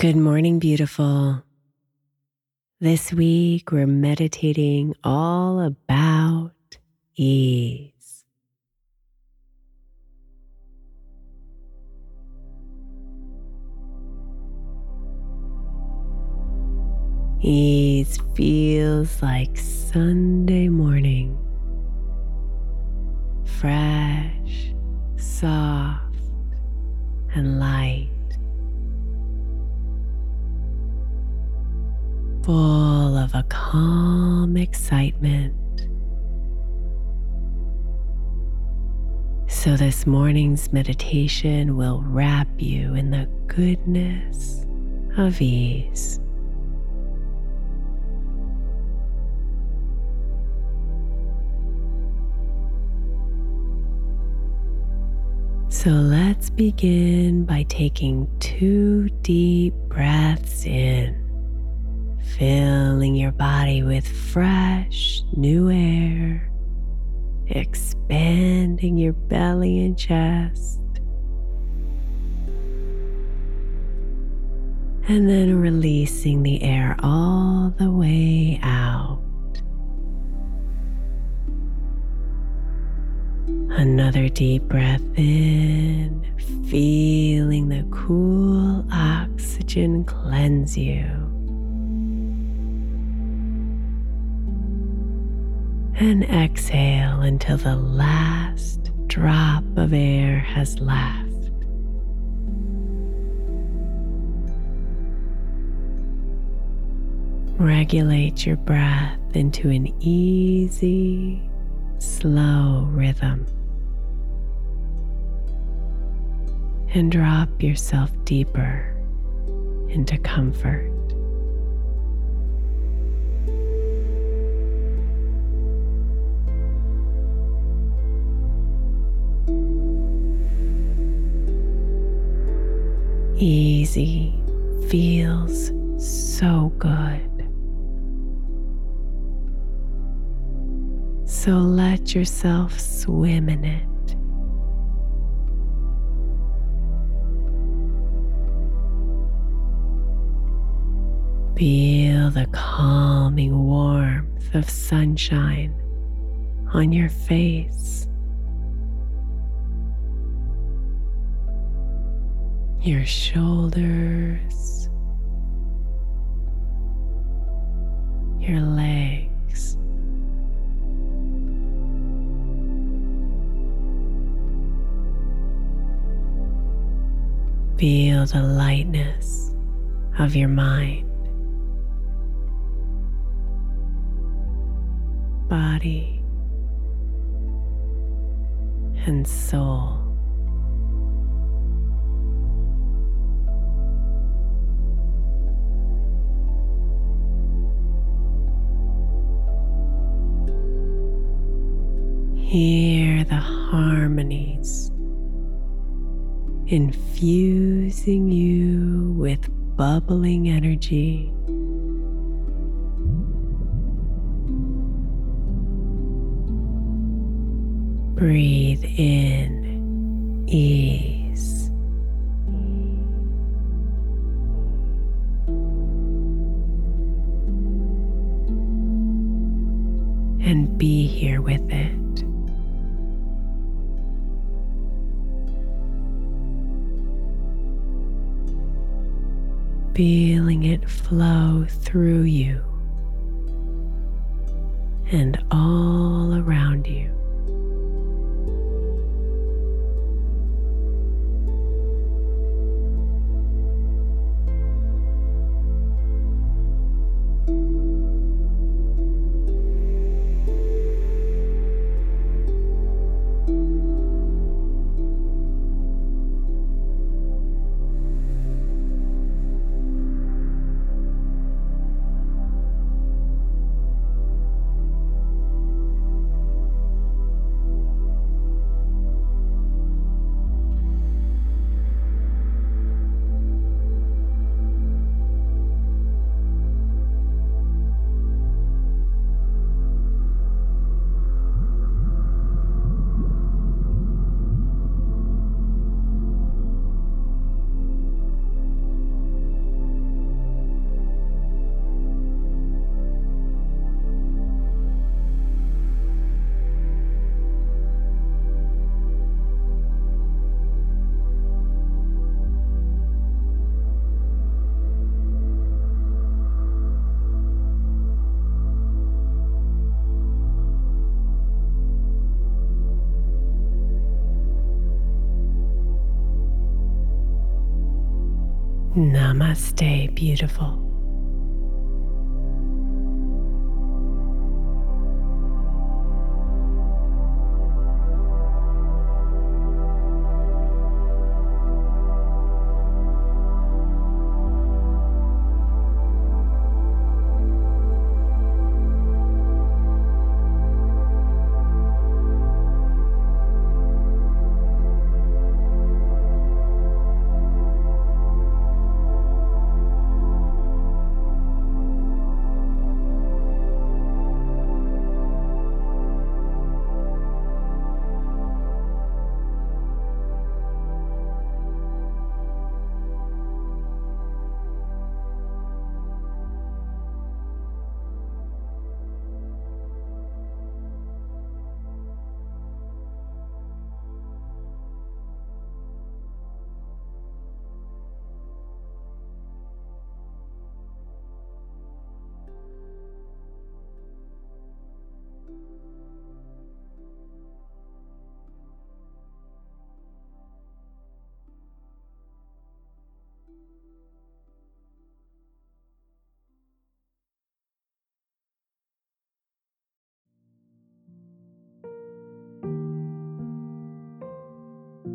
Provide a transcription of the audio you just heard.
Good morning, beautiful. This week we're meditating all about ease. Ease feels like Sunday morning. This morning's meditation will wrap you in the goodness of ease. So let's begin by taking two deep breaths in filling your body with fresh new air, expanding your belly and chest. And then releasing the air all the way out. Another deep breath in, feeling the cool oxygen cleanse you. And exhale until the last drop of air has left. Regulate your breath into an easy, slow rhythm. And drop yourself deeper into comfort. Easy feels so good. So let yourself swim in it. Feel the calming warmth of sunshine on your face. your shoulders, your legs. Feel the lightness of your mind, body, and soul. Hear the harmonies infusing you with bubbling energy. Breathe in ease. Feeling it flow through you and all around you. Namaste, beautiful.